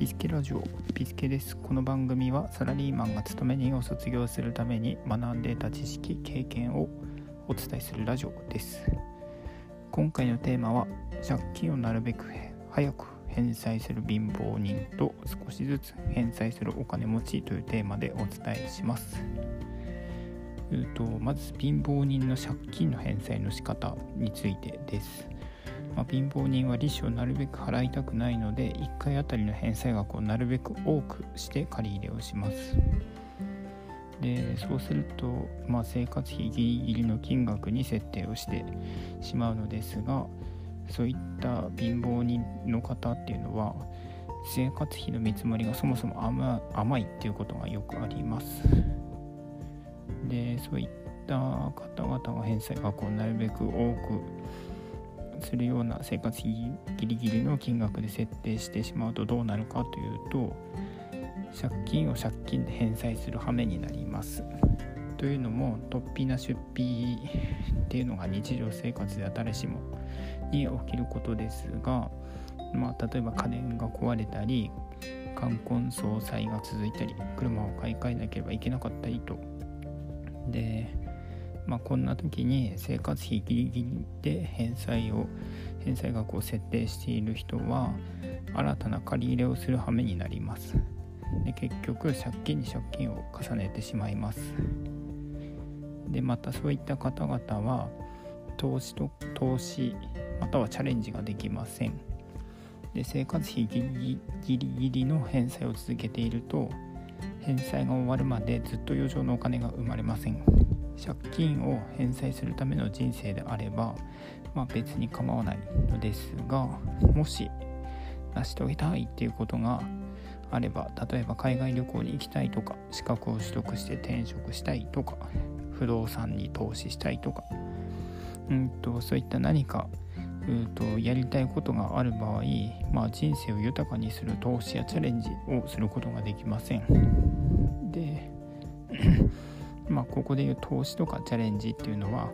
ピスケラジオピスケです。この番組はサラリーマンが勤め人を卒業するために学んでいた知識経験をお伝えするラジオです。今回のテーマは借金をなるべく早く返済する貧乏人と少しずつ返済するお金持ちというテーマでお伝えします。とまず貧乏人の借金の返済の仕方についてです。まあ、貧乏人は利子をなるべく払いたくないので1回あたりの返済額をなるべく多くして借り入れをします。でそうすると、まあ、生活費ギリギリの金額に設定をしてしまうのですがそういった貧乏人の方っていうのは生活費の見積もりがそもそも甘甘いっていうことがよくあります。でそういった方々が返済額をなるべく多くするような生活費ギリギリの金額で設定してしまうとどうなるかというと借金を借金で返済する羽目になります。というのも突飛な出費っていうのが日常生活で誰しもに起きることですが、まあ、例えば家電が壊れたり冠婚葬祭が続いたり車を買い替えなければいけなかったりとでまあ、こんな時に生活費ギリギリで返済を返済額を設定している人は新たな借り入れをする羽目になります。で結局借金に借金を重ねてしまいます。でまたそういった方々は投資と投資またはチャレンジができません。で生活費ギリギリギリの返済を続けていると返済が終わるまでずっと余剰のお金が生まれません。借金を返済するための人生であれば、まあ、別に構わないのですがもし成し遂げたいっていうことがあれば例えば海外旅行に行きたいとか資格を取得して転職したいとか不動産に投資したいとかうんとそういった何かうんとやりたいことがある場合、まあ、人生を豊かにする投資やチャレンジをすることができません。でまあ、ここでいう投資とかチャレンジっていうのは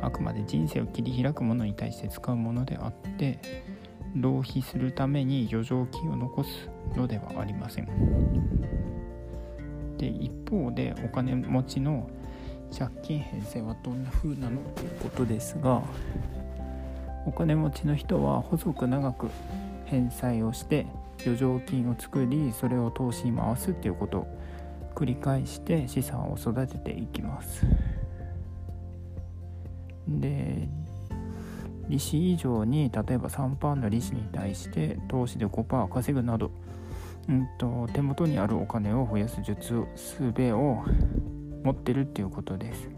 あくまで人生を切り開くものに対して使うものであって浪費するために余剰金を残すのではありません。で一方でお金持ちの借金返済はどんな風なのということですがお金持ちの人は細く長く返済をして余剰金を作りそれを投資に回すっていうこと繰り返して資産を育てていきます。で利子以上に例えば3%の利子に対して投資で5%稼ぐなど、うんと、手元にあるお金を増やす術すべを持ってるっていうことです。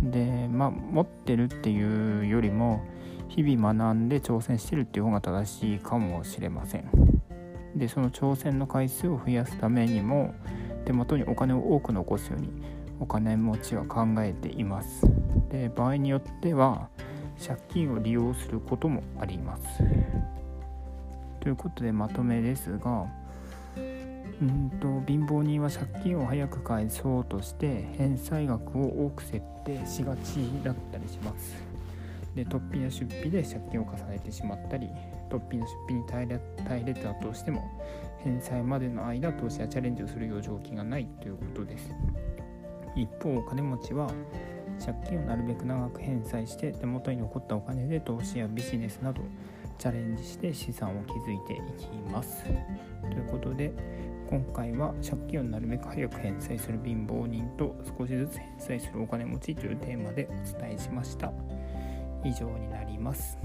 でまあ持ってるっていうよりも日々学んで挑戦してるっていう方が正しいかもしれません。でその挑戦の回数を増やすためにも手元にお金を多く残すようにお金持ちは考えています。で場合によっては借金を利用することもあります。ということでまとめですがうんと貧乏人は借金を早く返そうとして返済額を多く設定しがちだったりします。で突飛な出費で借金を重ねてしまったり突飛な出費に耐えれたとしても返済までの間投資やチャレンジをする余剰金がないということです。一方お金持ちは借金をなるべく長く返済して手元に残ったお金で投資やビジネスなどチャレンジして資産を築いていきます。ということで今回は借金をなるべく早く返済する貧乏人と少しずつ返済するお金持ちというテーマでお伝えしました。以上になります。